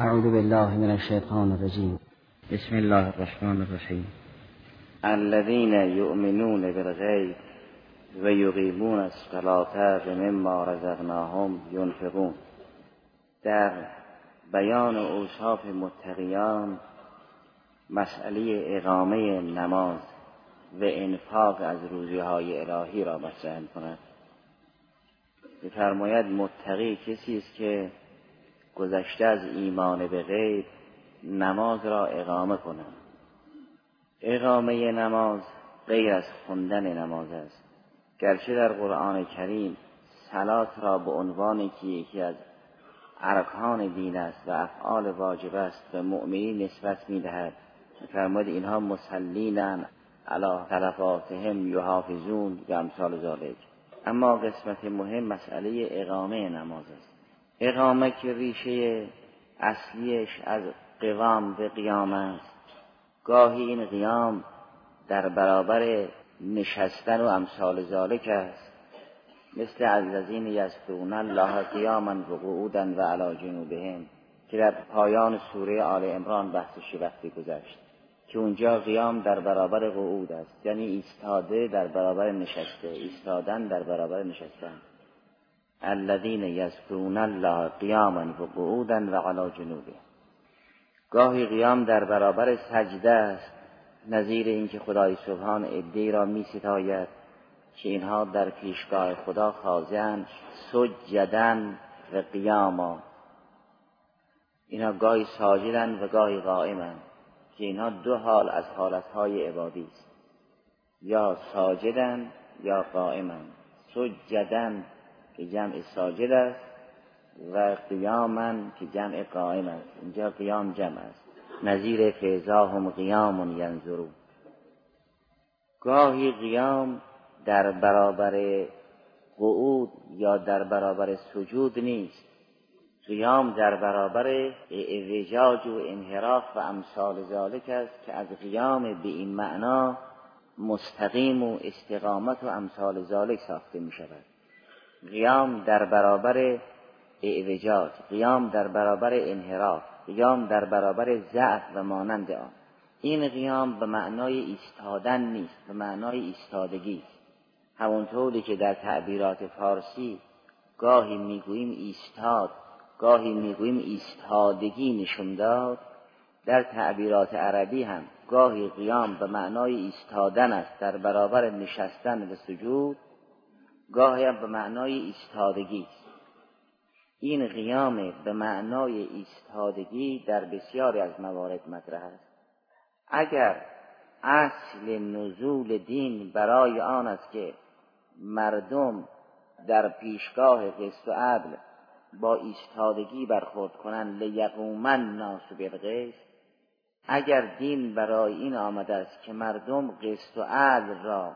اعوذ بالله من الشیطان الرجیم بسم الله الرحمن الرحیم الذين يؤمنون بالغیب و یقیمون الصلاة و مما رزقناهم ينفقون. در بیان اوصاف متقیان مسئله اقامه نماز و انفاق از روزی های الهی را مطرح کند بفرماید متقی کسی است که گذشته از ایمان به غیب نماز را اقامه کند اقامه نماز غیر از خوندن نماز است. گرچه در قرآن کریم سلات را به عنوان که یکی از ارکان دین است و افعال واجب است به مؤمنین نسبت می‌دهد. فرمود اینها مسلینن علا تلفاتهم یحافظون و امثال ذالک اما قسمت مهم مسئله اقامه نماز است. اقامه که ریشه اصلیش از قوام به قیام است. گاهی این قیام در برابر نشستن و امثال ذالک است. مثل الذین یذکرون الله قیاما و قعودا و علی جنوبهم که در پایان سوره آل عمران بحثش وقتی گذشت که اونجا قیام در برابر قعود است. یعنی ایستاده در برابر نشسته ایستادن در برابر نشستن. الذین یذکرون الله قیاما و قعودا و علی جنوبهم گاهی قیام در برابر سجده است. نظیر اینکه خدای سبحان عدهای را می ستاید که اینها در پیشگاه خدا خاضعند سجدن و قیاما. اینها گاهی ساجدن و گاهی قائمند که اینها دو حال از حالتهای عبادی است. یا ساجدن یا قائمند سجدن که جمع ساجد است و قیامن که جمع قائم است. اینجا قیام جمع است. نظیر فیضاهم قیام ینظرون. گاهی قیام در برابر قعود یا در برابر سجود نیست. قیام در برابر اعوجاج و انحراف و امثال ذالک است که از قیام به این معنا مستقیم و استقامت و امثال ذالک ساخته می شود قیام در برابر اعوجاج قیام در برابر انحراف قیام در برابر ضعف و مانند آن. این قیام به معنای ایستادن نیست به معنای ایستادگی است. همونطوری که در تعبیرات فارسی گاهی می‌گوییم ایستاد گاهی می‌گوییم ایستادگی نشون داد در تعبیرات عربی هم گاهی قیام به معنای ایستادن است در برابر نشستن و سجود گاهی هم به معنای ایستادگی است. این قیام به معنای ایستادگی در بسیاری از موارد مطرح است. اگر اصل نزول دین برای آن است که مردم در پیشگاه قسط و عدل با ایستادگی برخورد کنند لیقومن ناس بالقسط اگر دین برای این آمده است که مردم قسط و عدل را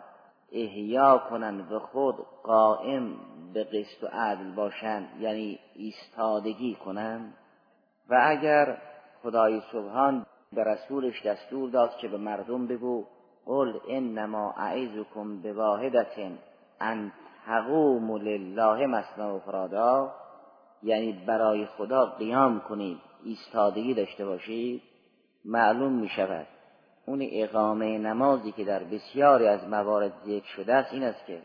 احیا کنند و خود قائم به قسط و عدل باشند یعنی ایستادگی کنند. و اگر خدای سبحان به رسولش دستور داد که به مردم بگو قل انما اعیزکم به واحدت ان تقوموا لله مثنا و فرادا یعنی برای خدا قیام کنید ایستادگی داشته باشید معلوم می شود اون اقامه نمازی که در بسیاری از موارد ذکر شده است این است که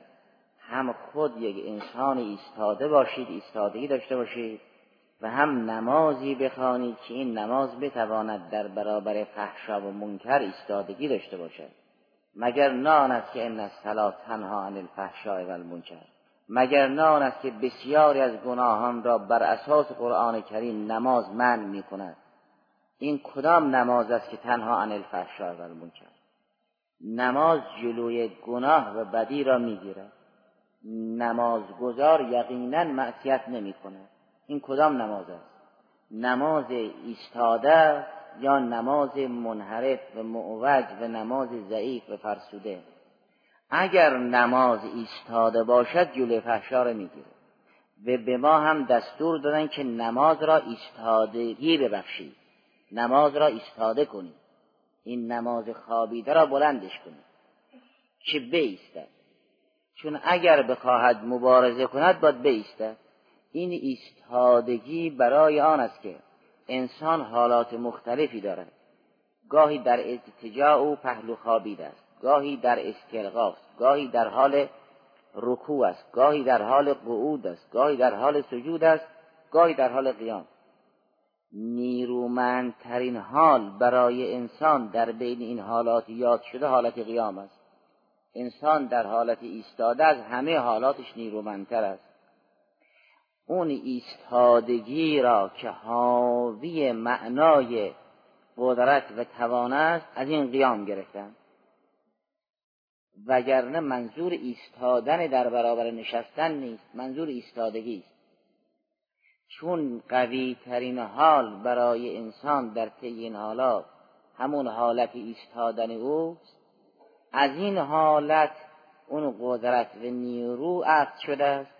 هم خود یک انسان ایستاده باشید ایستادگی داشته باشید و هم نمازی بخوانید که این نماز بتواند در برابر فحشا و منکر ایستادگی داشته باشد. مگر نان است که این الصلاه تنها عن الفحشاء و المنکر. مگر نان است که بسیاری از گناهان را بر اساس قرآن کریم نماز من می کند این کدام نماز است که تنها عن الفحشاء و المنکر نماز جلوی گناه و بدی را می‌گیرد نمازگزار یقینا معصیت نمی کند این کدام نماز است؟ نماز ایستاده یا نماز منحرف و معوج و نماز ضعیف و فرسوده؟ اگر نماز ایستاده باشد جلوی فحشا را می‌گیره. و به ما هم دستور دادن که نماز را ایستادگی ببخشید. نماز را ایستاده کنید این نماز خوابیده را بلندش کنید که بیستد؟ چون اگر بخواهد مبارزه کند باید بیستد. این ایستادگی برای آن است که انسان حالات مختلفی دارد. گاهی در اتجاع و پهلو خوابید است. گاهی در استرقاف گاهی در حال رکوع است. گاهی در حال قعود است. گاهی در حال سجود است. گاهی در حال قیام. نیرومندترین حال برای انسان در بین این حالات یاد شده حالت قیام است. انسان در حالت ایستاده از همه حالاتش نیرومندتر است. اون ایستادگی را که حاوی معنای قدرت و توان است از این قیام گرفتن. وگرنه منظور ایستادن در برابر نشستن نیست منظور ایستادگی است. چون قوی ترین حال برای انسان در طی این حالات همون حالت ایستادن اوست از این حالت اون قدرت و نیرو عقد شده است.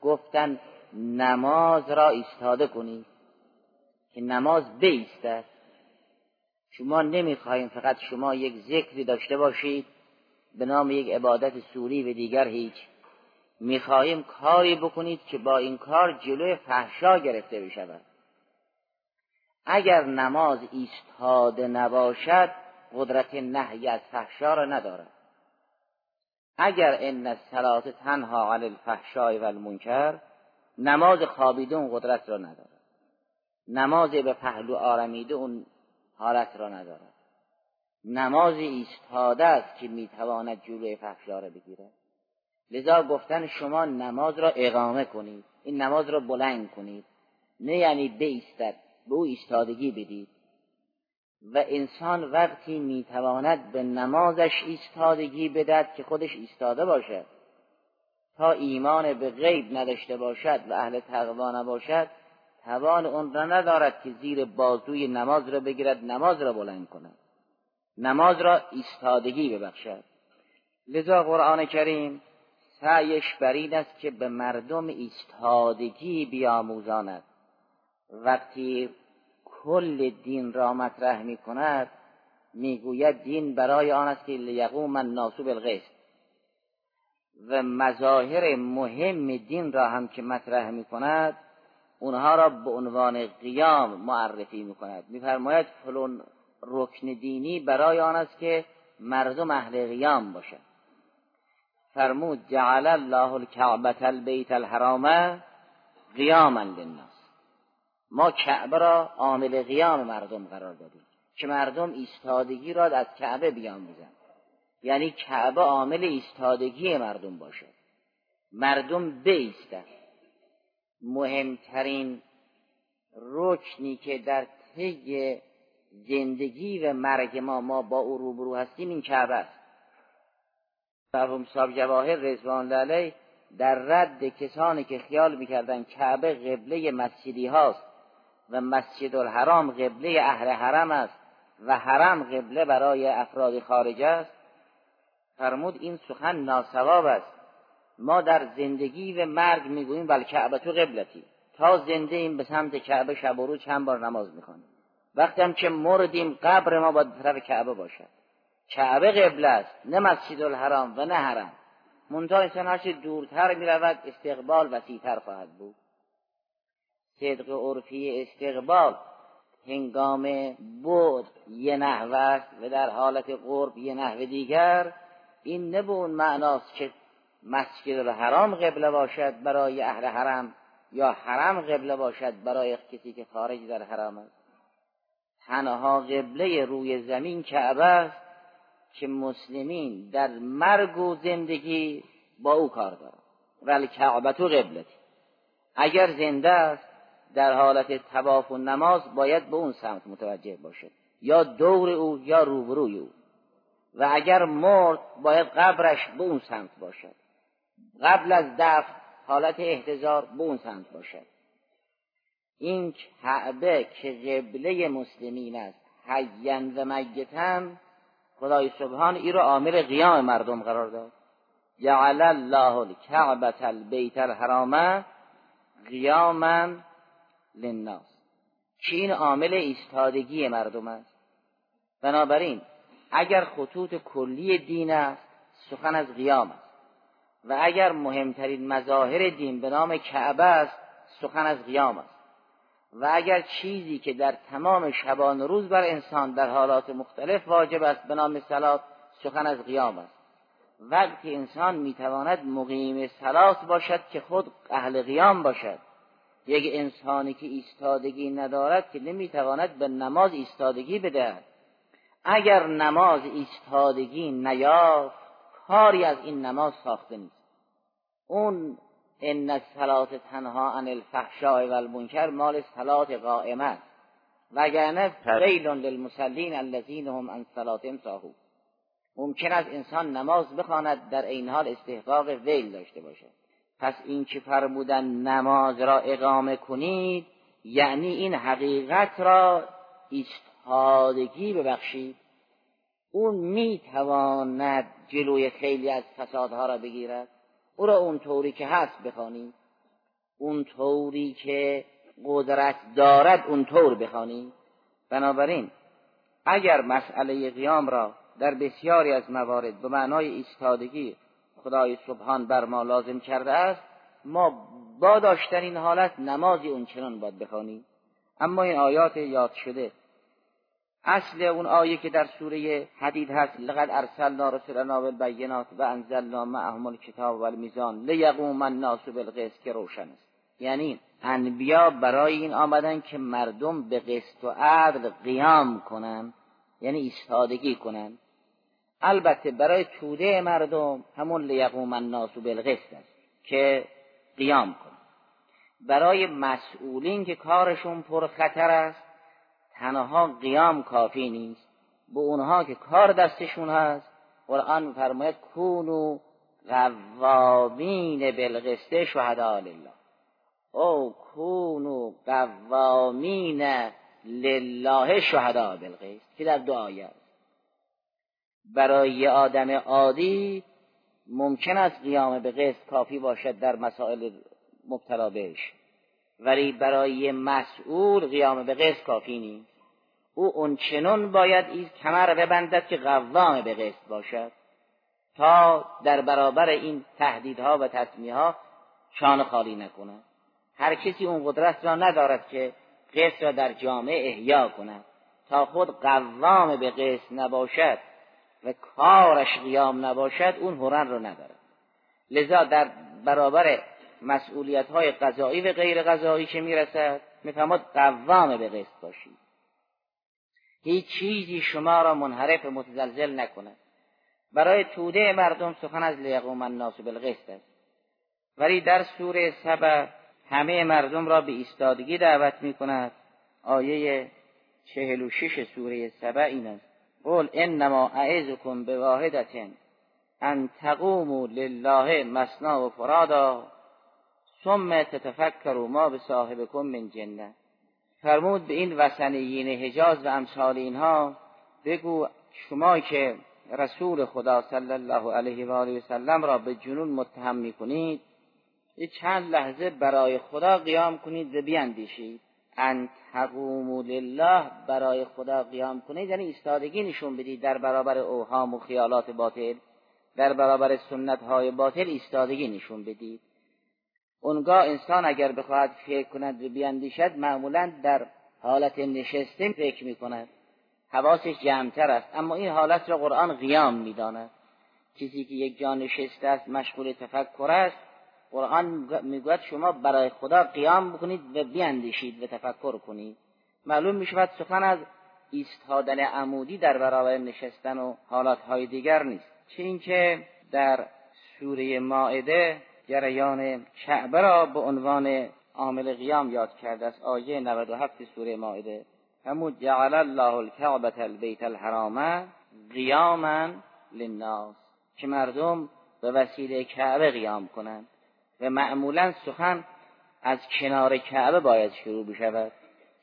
گفتن نماز را ایستاده کنید که نماز بیستد شما نمی‌خواهیم فقط شما یک ذکری داشته باشید به نام یک عبادت سوری و دیگر هیچ. می‌خواهیم کاری بکنید که با این کار جلوی فحشا گرفته بشود. اگر نماز ایستاده نباشد قدرت نهی از فحشا را ندارد. اگر ان الصلاه تنها عن الفحشاء و المنکر نماز خوابیده اون قدرت را ندارد. نماز به پهلو آرمیده اون حالت را ندارد. نماز ایستاده است که می‌تواند جلوی فحشا را بگیرد. لذا گفتن شما نماز را اقامه کنید. این نماز را بلند کنید. نه یعنی بیستد به او ایستادگی بدید. و انسان وقتی می‌تواند به نمازش ایستادگی بدد که خودش ایستاده باشد. تا ایمان به غیب نداشته باشد و اهل تقوا نباشد توان اون را ندارد که زیر بازوی نماز را بگیرد نماز را بلند کند. نماز را ایستادگی ببخشد. لذا قرآن کریم سعیش بر این است که به مردم ایستادگی بیاموزاند. وقتی کل دین را مطرح می کند می‌گوید دین برای آن است که لیقوم الناس بالقسط و مظاهر مهم دین را هم که مطرح می کند اونها را به عنوان قیام معرفی می کند میفرماید فلون رکن دینی برای آن است که مردم اهل قیام باشد فرمود جعل الله الكعبة البیت الحرام قیاما للناس. ما کعبه را عامل قیام مردم قرار دادیم که مردم ایستادگی را از کعبه بیاموزند یعنی کعبه عامل ایستادگی مردم باشد مردم بیستند مهمترین رکنی که در طی زندگی و مرگ ما ما با او روبرو هستیم این کعبه است. مرحوم صاحب جواهر رضوان علیه در رد کسانی که خیال می‌کردن کعبه قبله مسجدی هاست و مسجد الحرام قبله اهل حرم است و حرم قبله برای افراد خارج است فرمود این سخن ناسواب است. ما در زندگی و مرگ می‌گوییم بل کعبه تو قبلتی. تا زنده ایم به سمت کعبه شب و روز چند بار نماز می‌کنیم وقتی هم که مردیم قبر ما باید طرف کعبه باشد. کعبه قبله است نه مسجد الحرام و نه حرم. منتها انسان هرچه دورتر می‌رود استقبال وسیعتر خواهد بود. صدق عرفی استقبال هنگام بود یه نحوه است و در حالت قرب یه نحوه دیگر. این نه به اون معناست که مسجد الحرام قبله باشد برای اهل حرم یا حرم قبله باشد برای کسی که خارج در حرم است. تنها قبله روی زمین کعبه است. که مسلمین در مرگ و زندگی با او کار دارند ولی کعبه تو قبلتی. اگر زنده است در حالت تواف و نماز باید به اون سمت متوجه باشد یا دور او یا روبروی او. و اگر مرد باید قبرش به اون سمت باشد. قبل از دفن حالت احتضار به اون سمت باشد. این کعبه که قبله مسلمین است حین و میتن خدای سبحان ای رو عامل قیام مردم قرار داد. جعل الله الكعبة البیت الحرام قیاما للناس. که این عامل ایستادگی مردم است. بنابراین اگر خطوط کلی دین است سخن از قیام است. و اگر مهمترین مظاهر دین به نام کعبه است سخن از قیام است. و اگر چیزی که در تمام شبان روز بر انسان در حالات مختلف واجب است به نام سلات سخن از قیام است. وقتی انسان می‌تواند مقیم سلات باشد که خود اهل قیام باشد. یک انسانی که ایستادگی ندارد که نمی‌تواند به نماز ایستادگی بدهد. اگر نماز ایستادگی نیافت کاری از این نماز ساخته نیست. اون ان الصلاه تنها عن الفحشاء والمنکر مال صلات قائمه است وگرنه ویل للمصلین الذین هم عن صلاتهم ساهون. ممکن است انسان نماز بخواند در این حال استحقاق ویل داشته باشد. پس این که فرمودن نماز را اقامه کنید یعنی این حقیقت را ایستادگی ببخشید. اون می‌تواند جلوی خیلی از فسادها را بگیرد. او را اون طوری که هست بخوانید اون طوری که قدرت دارد اون طور بخوانید بنابراین اگر مسئله قیام را در بسیاری از موارد به معنای ایستادگی خدای سبحان بر ما لازم کرده است ما با داشتن این حالت نمازی اون چنان باید بخوانیم. اما این آیات یاد شده اصل اون آیه که در سوره حدید هست لقد ارسلنا رسولنا بالبینات و انزلنا معهم الکتاب والمیزان لیقوم الناس بالقسط. که روشن است. یعنی انبیا برای این آمدن که مردم به قسط و عدل قیام کنند یعنی ایستادگی کنند البته برای توده مردم همون لیقوم الناس بالقسط است که قیام کنند برای مسئولین که کارشون پر خطر است تنها قیام کافی نیست. به اونها که کار دستشون هست قرآن فرماید کونو قوامین بالقسط شهدا لله. او کونو قوامین لله شهدا بالقسط که در آیه برای یه آدم عادی ممکن است قیام به قسط کافی باشد در مسائل مبتلا بهش. ولی برای مسئول قیام به قسط کافی نیست. او اون چنون باید این کمر ببندد که قوام به قسط باشد. تا در برابر این تهدیدها و تصمیه شان خالی نکند. هر کسی اون قدرت را ندارد که قسط را در جامعه احیا کند. تا خود قوام به قسط نباشد و کارش قیام نباشد اون هرن رو ندارد. لذا در برابر مسئولیت های قضایی و غیر قضایی که می‌رسد؟ می‌فهمد قوام به قسط باشید. هیچ چیزی شما را منحرف متزلزل نکند. برای توده مردم سخن از لیقوم الناس بالقسط است. ولی در سوره سبع همه مردم را به ایستادگی دعوت می کند آیه چهل و شش سوره سبع این است. قل انما اعزكم بواحدة ان تقوموا لله مسنا و فرادا. ثم تتفکروا ما به صاحبکم من جنه. فرمود به این وسنیین حجاز و امثال اینها بگو شما که رسول خدا صلی الله علیه و آله و سلم را به جنون متهم می‌کنید یه چند لحظه برای خدا قیام کنید و بیاندیشید ان تقوموا لله برای خدا قیام کنید یعنی ایستادگی نشون بدید در برابر اوهام و خیالات باطل در برابر سنت های باطل ایستادگی نشون بدید. اونگاه انسان اگر بخواهد فکر کند و بیاندیشد معمولا در حالت نشسته فکر می کند حواسش جمعتر است. اما این حالت را قرآن قیام می‌داند. چیزی که یک جا نشسته است مشغول تفکر است. قرآن می‌گوید شما برای خدا قیام بکنید و بیاندیشید و تفکر کنید. معلوم می شود سخن از ایستادن عمودی در برابر نشستن و حالاتهای دیگر نیست. چه اینکه در سوره ماعده جریان شعبه را به عنوان عامل قیام یاد کرده است آیه 97 سوره مائده. همون جعل الله الكعبة البیت الحرام قیاما للناس که مردم به وسیله کعبه قیام کنند و معمولا سخن از کنار کعبه باید شروع بشود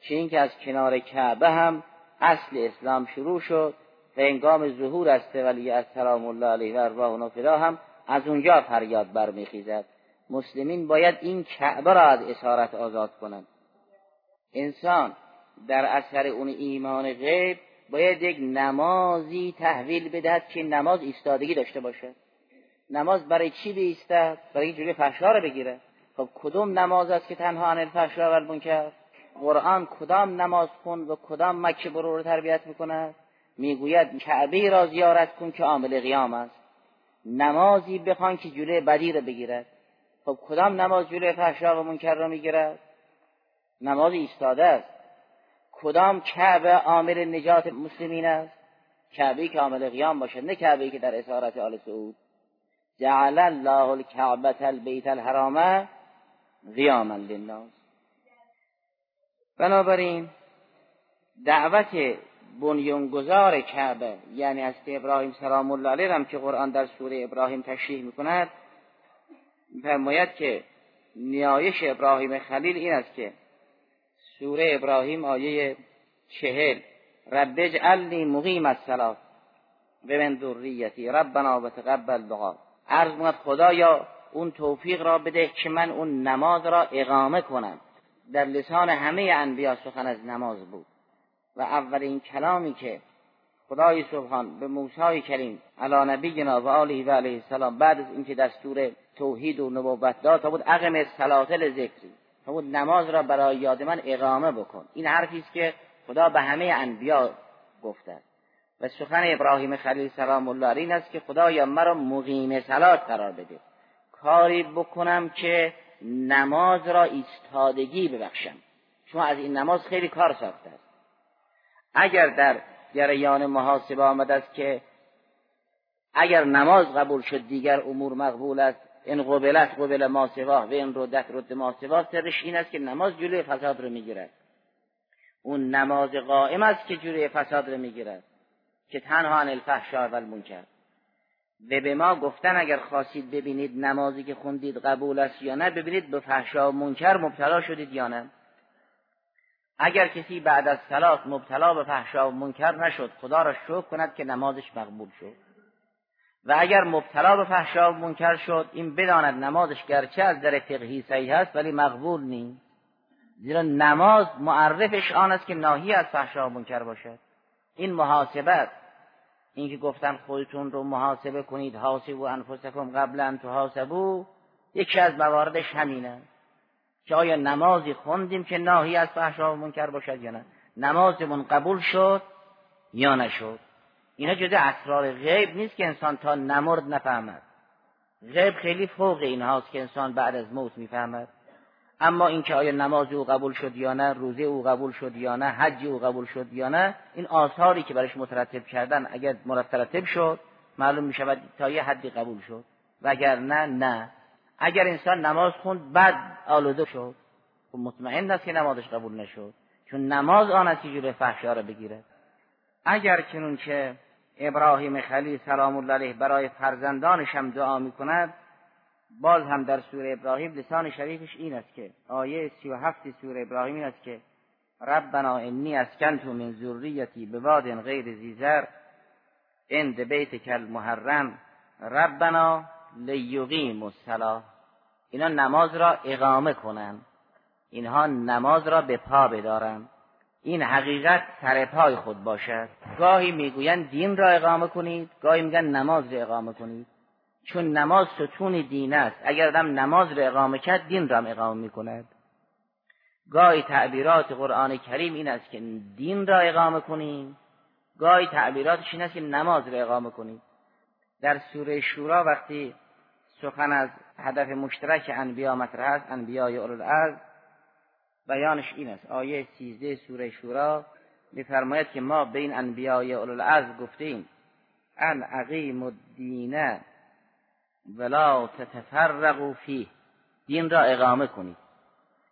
چه اینکه از کنار کعبه هم اصل اسلام شروع شد و انگام ظهور است ولی از سلام الله علیه و ارواح و هم از اونجا فریاد برمیخیزد. مسلمین باید این کعبه را از اسارت آزاد کنند. انسان در اثر اون ایمان غیب باید یک نمازی تحویل بدهد که نماز ایستادگی داشته باشد. نماز برای چی بیستد؟ برای جلوی فحشا را بگیره. خب کدوم نماز است که تنها عن الفحشا و المنکر قرآن کدام نماز کن و کدام مکه برو رو تربیت می‌کند؟ می‌گوید کعبه را زیارت کن که عامل قیام است. نمازی بخوان که جلوی بدی را بگیرد. خب کدام نماز جلوی فحشا و منکر را می‌گیرد؟ نماز ایستاده است. کدام کعبه عامل نجات مسلمین است؟ کعبه که عامل قیام باشد نه کعبه که در اسارت آل سعود. جعل الله الکعبه البیت الحرام قیاما للناس. بنابراین دعوت بنیانگذار کعبه یعنی از ابراهیم سلام الله علیه هم که قرآن در سوره ابراهیم تشریح می‌کند فرماید که نیایش ابراهیم خلیل این است که سوره ابراهیم آیه چهل رب اجعلنی مقیم الصلاه و من ذریتی ربنا و تقبل دعا. عرض خدا خدایا اون توفیق را بده که من اون نماز را اقامه کنم. در لسان همه انبیا سخن از نماز بود. و اولین کلامی که خدای سبحان به موسی کریم علی نبینا و آله و علیه السلام بعد از اینکه دستور توحید و نبوت داد تا بود اقم سلاتل ذکری تا بود نماز را برای یاد من اقامه بکن. این حرفی است که خدا به همه انبیا گفته. و سخن ابراهیم خلیل سلام الله علیه این است که خدایا مرا مقیم سلات قرار بده. کاری بکنم که نماز را ایستادگی ببخشم. چون از این نماز خیلی کار ساخته است. اگر در جریان محاسبه آمد است که اگر نماز قبول شد دیگر امور مقبول است. این قبلت قبل ما و این ردت رد ما سوا سرش این است که نماز جلوی فساد رو می‌گیرد. اون نماز قائم است که جلوی فساد رو می‌گیرد. که تنها عن الفحشاء و المنکر و به ما گفتن اگر خواستید ببینید نمازی که خوندید قبول است یا نه ببینید به فحشا و منکر مبتلا شدید یا نه. اگر کسی بعد از صلات مبتلا به فحشا و منکر نشد خدا را شکر کند که نمازش مقبول شد. و اگر مبتلا به فحشا و منکر شد این بداند نمازش گرچه از در فقهی صحیح است ولی مقبول نیست. زیرا نماز معرفش آن است که ناهی از فحشا و منکر باشد. این محاسبت اینکه گفتن خودتون رو محاسبه کنید حاسبو انفسکم قبل ان تحاسبو یکی از مواردش همینه. که آیا نمازی خوندیم که ناهی از فحشا و منکر باشد یا نه؟ نمازمون قبول شد یا نشد؟ اینا جزء اسرار غیب نیست که انسان تا نمرد نفهمد. غیب خیلی فوق این هاست که انسان بعد از موت می‌فهمد. اما اینکه آیا نماز او قبول شد یا نه روزه او قبول شد یا نه حج او قبول شد یا نه این آثاری که برش مترتب کردن اگر مرتب شد معلوم می شود تا یه حدی قبول شد. و اگر نه نه. اگر انسان نماز خوند بعد آلوده شد. خب مطمئن است که نمازش قبول نشد. چون نماز آن است که جلوی فحشا را بگیرد اگر کنون که ابراهیم خلیل سلام الله علیه برای فرزندانش هم دعا می‌کند باز هم در سوره ابراهیم لسان شریفش این است که آیه سی و هفت سوره ابراهیم این است که ربنا انی اسکنت من ذریتی به واد غیر زیزر عند بیتک المحرم. ربنا لیقیم الصلاه اینا نماز را اقامه کنند اینها نماز را به پا بدارند این حقیقت سر پای خود باشد. گاهی می‌گویند دین را اقامه کنید گاهی میگن نماز را اقامه کنید. چون نماز ستون دین است اگر آدم نماز را اقامه کرد دین را هم اقامه می‌کند. گاهی تعبیرات قرآن کریم این است که دین را اقامه کنیم. گاهی تعبیراتش این است که نماز را اقامه کنیم. در سوره شورا وقتی سخن از هدف مشترک انبیا مطرح است انبیای اولوالعرض بیانش این است. آیه سیزده سوره شورا میفرماید که ما بین انبیای اولوالعرض گفتیم ان عقیم الدین ولا تتفرقوا فیه. دین را اقامه کنید.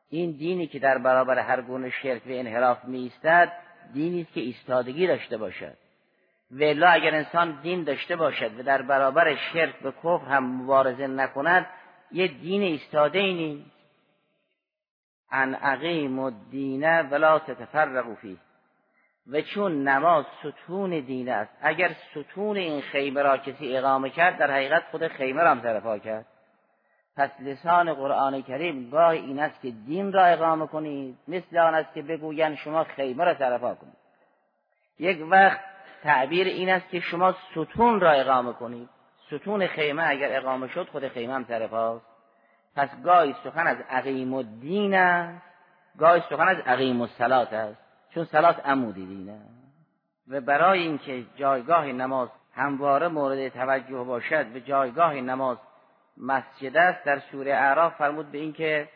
این دینی که در برابر هر گونه شرک و انحراف می ایستد دینی است که ایستادگی داشته باشد. ولا اگر انسان دین داشته باشد و در برابر شرک و کفر هم مبارزه نکند یه دین ایستاده ای نیست. ان اقیم الدین ولا تتفرقوا فیه. و چون نماز ستون دین است اگر ستون این خیمه را کسی اقامه کرد در حقیقت خود خیمه را هم طرفا کرد. پس لسان قرآن کریم گاه این است که دین را اقامه کنید مثل آن است که بگویند شما خیمه را طرفا کنید. یک وقت تعبیر این است که شما ستون را اقامه کنید. ستون خیمه اگر اقامه شد خود خیمه هم طرفاست پس گاهی سخن از عقیم الدین است گاهی سخن از عقیم الصلات است. چون صلات عمودی دینه و برای اینکه جایگاه نماز همواره مورد توجه باشد به جایگاه نماز مسجد است در سوره اعراف فرمود به اینکه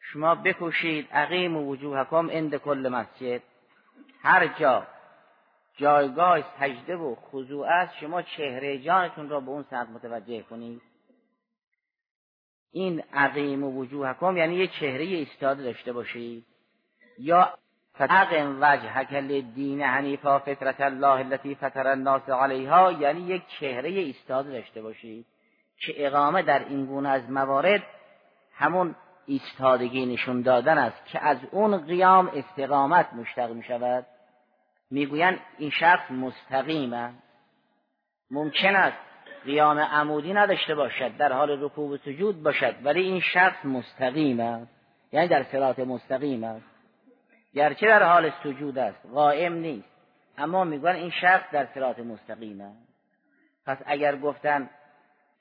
شما بکوشید عقیم و وجوهکم عند کل مسجد. هر جا جایگاه سجده و خضوع است. شما چهره جانتون را به اون سمت متوجه کنید. این عقیم و وجوهکم یعنی یه چهره ایستاده داشته باشید. یا فتقم وجه دین حنیفا فطرت الله التي فطر الناس علیها. یعنی یک چهره ایستاده داشته باشید که اقامه در این گونه از موارد همون ایستادگی نشون دادن است که از اون قیام استقامت مشتق می شود می‌گویند این شخص مستقیمه. ممکن است قیام عمودی نداشته باشد در حال رکوع و سجود باشد ولی این شخص مستقیم است یعنی در صراط مستقیم است گرچه در حال سجود است قائم نیست اما می‌گویند این شخص در صراط مستقیم است پس اگر گفتن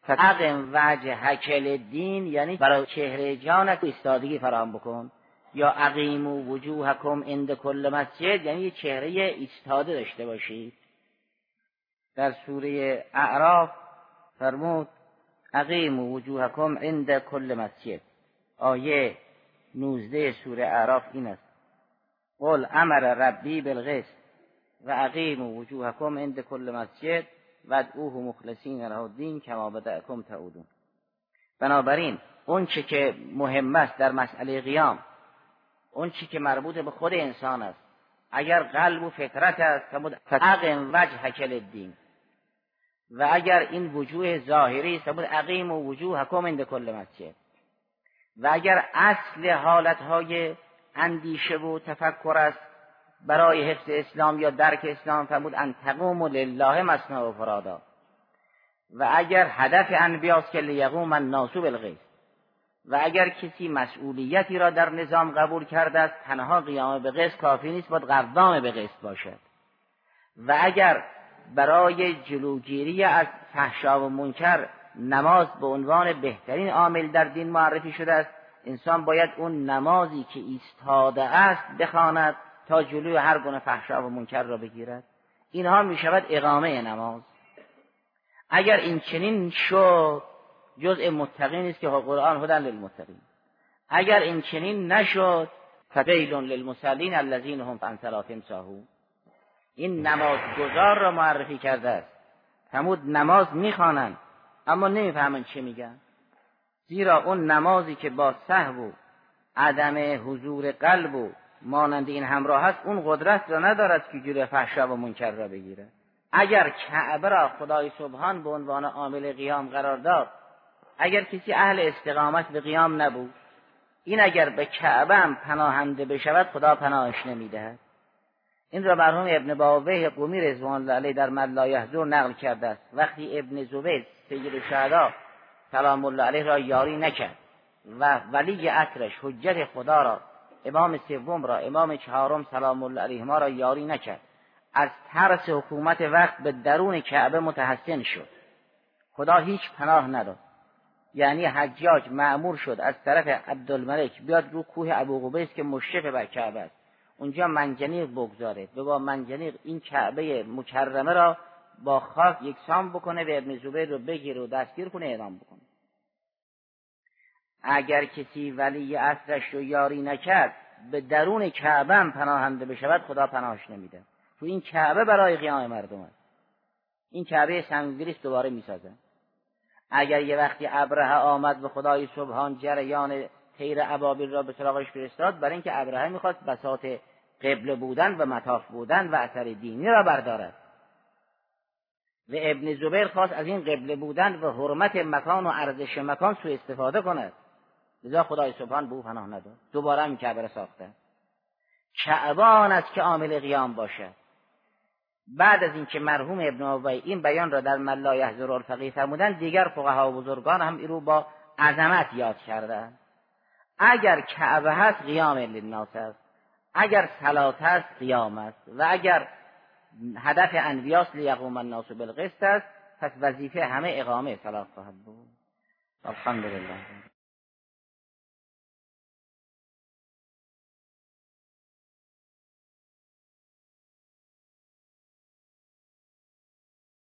فقم وجه هکل دین یعنی برای چهره جانت استادگی فراهم بکن. یا عقیم و وجوهکم عند کل مسجد یعنی یه چهره ایستاده داشته باشید. در سوره اعراف فرمود عقیم و وجوهکم عند کل مسجد. آیه نوزده سوره اعراف این است. قل امر ربی بالغست و عقیم و وجوهکم عند کل مسجد ودعوه مخلصین له الدین کما بدأکم تعودون. بنابراین اون چه که مهم است در مسئله قیام اون چی که مربوط به خود انسان است. اگر قلب و فطرت است فعقم وجه حکل الدین. و اگر این وجوه ظاهری است بود عقیم و وجوه حکم اند کل مسجد. و اگر اصل حالتهای اندیشه و تفکر است برای حفظ اسلام یا درک اسلام فرمود ان تقوم لله مسنا و فرادا. و اگر هدف انبیاست که لیقوم الناس بالغیث و اگر کسی مسئولیتی را در نظام قبول کرده است تنها قیام به قسط کافی نیست باید قوام به قسط باشد. و اگر برای جلوگیری از فحشا و منکر نماز به عنوان بهترین عامل در دین معرفی شده است انسان باید اون نمازی که ایستاده است بخواند تا جلوی هر گونه فحشا و منکر را بگیرد. اینها می شود اقامه نماز. اگر این چنین شد جزء متقین است که قرآن هدن للمتقین. اگر این چنین نشد فویل للمصلین الذین هم عن صلاتهم ساهو این نماز گذار را معرفی کرده است. فرمود نماز می‌خوانند اما نمی‌فهمند چه میگن. زیرا اون نمازی که با سهو و عدم حضور قلب و مانند این همراه است اون قدرت را ندارد که جلوی فحشا و منکر را بگیره اگر کعبه را خدای سبحان به عنوان عامل قیام قرار داد اگر کسی اهل استقامت به قیام نبود این اگر به کعبه هم پناهنده بشود خدا پناهش نمی‌دهد. این را مرحوم ابن باوه قومی رضوان الله علیه در ملا نقل کرده است. وقتی ابن زبید سید شهدا سلام الله علیه را یاری نکرد و ولی عصرش حجت خدا را امام سوم را امام چهارم سلام الله علیه ما را یاری نکرد. از ترس حکومت وقت به درون کعبه متحسن شد. خدا هیچ پناه نداد. یعنی حجاج معمور شد از طرف عبدالملک بیاد رو کوه ابو قبیس که مشرف بر کعبه است. اونجا منجنیق بگذاره به با منجنیق این کعبه مکرمه را با خاک یکسان بکنه و ابن زبیر رو بگیره و دستگیر کنه اعدام بکنه. اگر کسی ولی اصرش رو یاری نکرد به درون کعبه هم پناهنده بشود خدا پناهش نمیده. تو این کعبه برای قیام مردم است. این کعبه سنگگریست دوباره می‌سازه. اگر یه وقتی ابرهه آمد به خدای سبحان جریان تیر ابابیل را به سراغش فرستاد برای اینکه ابرهه می‌خواست بساط قبل بودن و مطاف بودن و اثر دینی را بردارد. و ابن زبیر خواست از این قبل بودن و حرمت مکان و ارزش مکان سو استفاده کند. لذا خدای سبحان به او پناه نداد. دوباره این کعبه ساخته. کعبان است که عامل قیام باشد. بعد از اینکه مرحوم ابن عبی این بیان را در ملا یحضر الفقیه فرمودن دیگر فقها و بزرگان هم این رو با عظمت یاد کردند. اگر کعبه هست قیام للناس است. اگر صلات است قیام است. و اگر هدف انبیاس لیقوم الناس بالقسط است پس وظیفه همه اقامه صلات خواهد بود. الحمدلله.